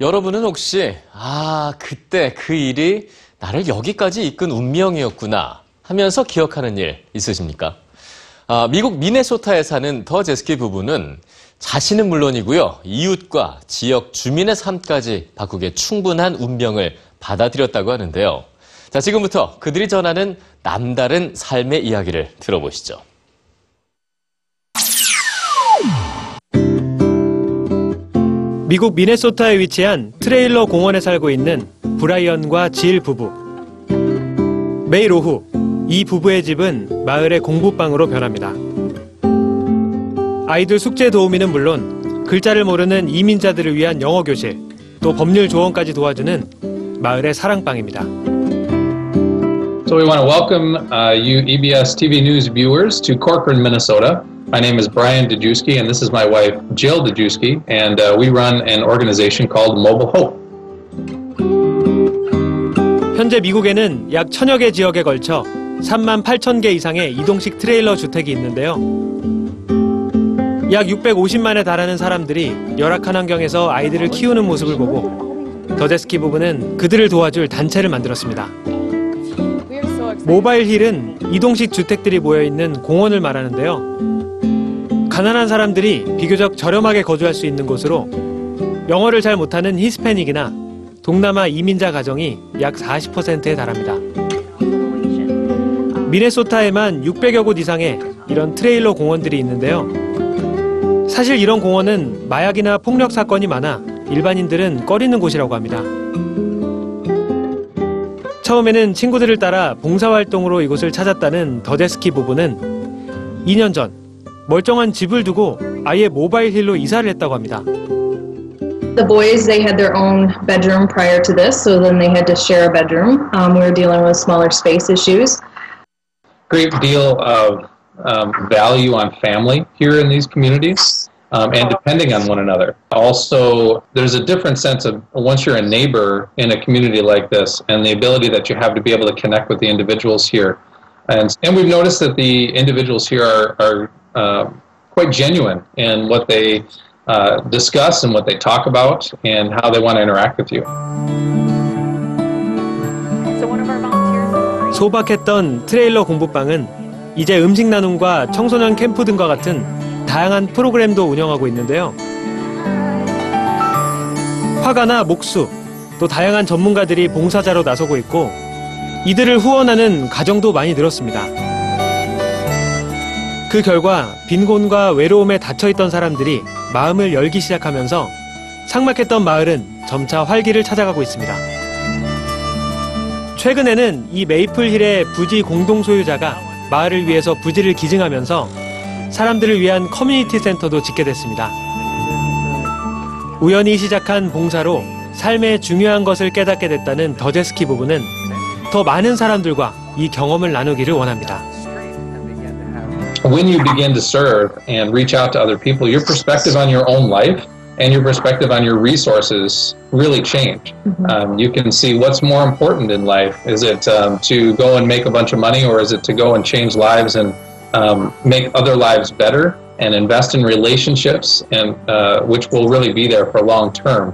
여러분은 혹시 아 그때 그 일이 나를 여기까지 이끈 운명이었구나 하면서 기억하는 일 있으십니까? 아, 미국 미네소타에 사는 더 제스키 부부는 자신은 물론이고요 이웃과 지역 주민의 삶까지 바꾸기에 충분한 운명을 받아들였다고 하는데요. 자 지금부터 그들이 전하는 남다른 삶의 이야기를 들어보시죠. 미국 미네소타에 위치한 트레일러 공원에 살고 있는 브라이언과 질 부부. 매일 오후 이 부부의 집은 마을의 공부방으로 변합니다. 아이들 숙제 도우미는 물론 글자를 모르는 이민자들을 위한 영어 교실, 또 법률 조언까지 도와주는 마을의 사랑방입니다. So we want to welcome uh, you EBS TV News viewers to Corcoran, Minnesota. My name is Brian Dejewski, and this is my wife Jill Dejewski, and uh, we run an organization called Mobile Hope. 현재 미국에는 약 천여 개 지역에 걸쳐 3만 8천 개 이상의 이동식 트레일러 주택이 있는데요. 약 650만에 달하는 사람들이 열악한 환경에서 아이들을 키우는 모습을 보고 더제스키 부부는 그들을 도와줄 단체를 만들었습니다. 모바일 힐은 이동식 주택들이 모여 있는 공원을 말하는데요. 가난한 사람들이 비교적 저렴하게 거주할 수 있는 곳으로 영어를 잘 못하는 히스패닉이나 동남아 이민자 가정이 약 40%에 달합니다. 미네소타에만 600여 곳 이상의 이런 트레일러 공원들이 있는데요. 사실 이런 공원은 마약이나 폭력 사건이 많아 일반인들은 꺼리는 곳이라고 합니다. 처음에는 친구들을 따라 봉사활동으로 이곳을 찾았다는 더데스키 부부는 2년 전 멀쩡한 집을 두고 아예 모바일 힐로 이사를 했다고 합니다. The boys, they had their own bedroom prior to this, so then they had to share a bedroom. Um, we were dealing with smaller space issues. Great deal of um, value on family here in these communities. Um, and depending on one another. Also, there's a different sense of once you're a neighbor in a community like this, and the ability that you have to be able to connect with the individuals here. And, and we've noticed that the individuals here are, are uh, quite genuine in what they uh, discuss and what they talk about and how they want to interact with you. So one of our volunteers. 소박했던 트레일러 공부방은 이제 음식 나눔과 청소년 캠프 등과 같은 다양한 프로그램도 운영하고 있는데요. 화가나 목수, 또 다양한 전문가들이 봉사자로 나서고 있고 이들을 후원하는 가정도 많이 늘었습니다. 그 결과 빈곤과 외로움에 닫혀있던 사람들이 마음을 열기 시작하면서 삭막했던 마을은 점차 활기를 찾아가고 있습니다. 최근에는 이 메이플힐의 부지 공동 소유자가 마을을 위해서 부지를 기증하면서 사람들을 위한 커뮤니티 센터도 짓게 됐습니다. 우연히 시작한 봉사로 삶의 중요한 것을 깨닫게 됐다는 더제스키 부부는 더 많은 사람들과 이 경험을 나누기를 원합니다. When you begin to serve and reach out to other people, your perspective on your own life and your perspective on your resources really change. Um, you can see what's more important in life. Is it um, to go and make a bunch of money, or is it to go and change lives and um, make other lives better and invest in relationships, and uh, which will really be there for long term.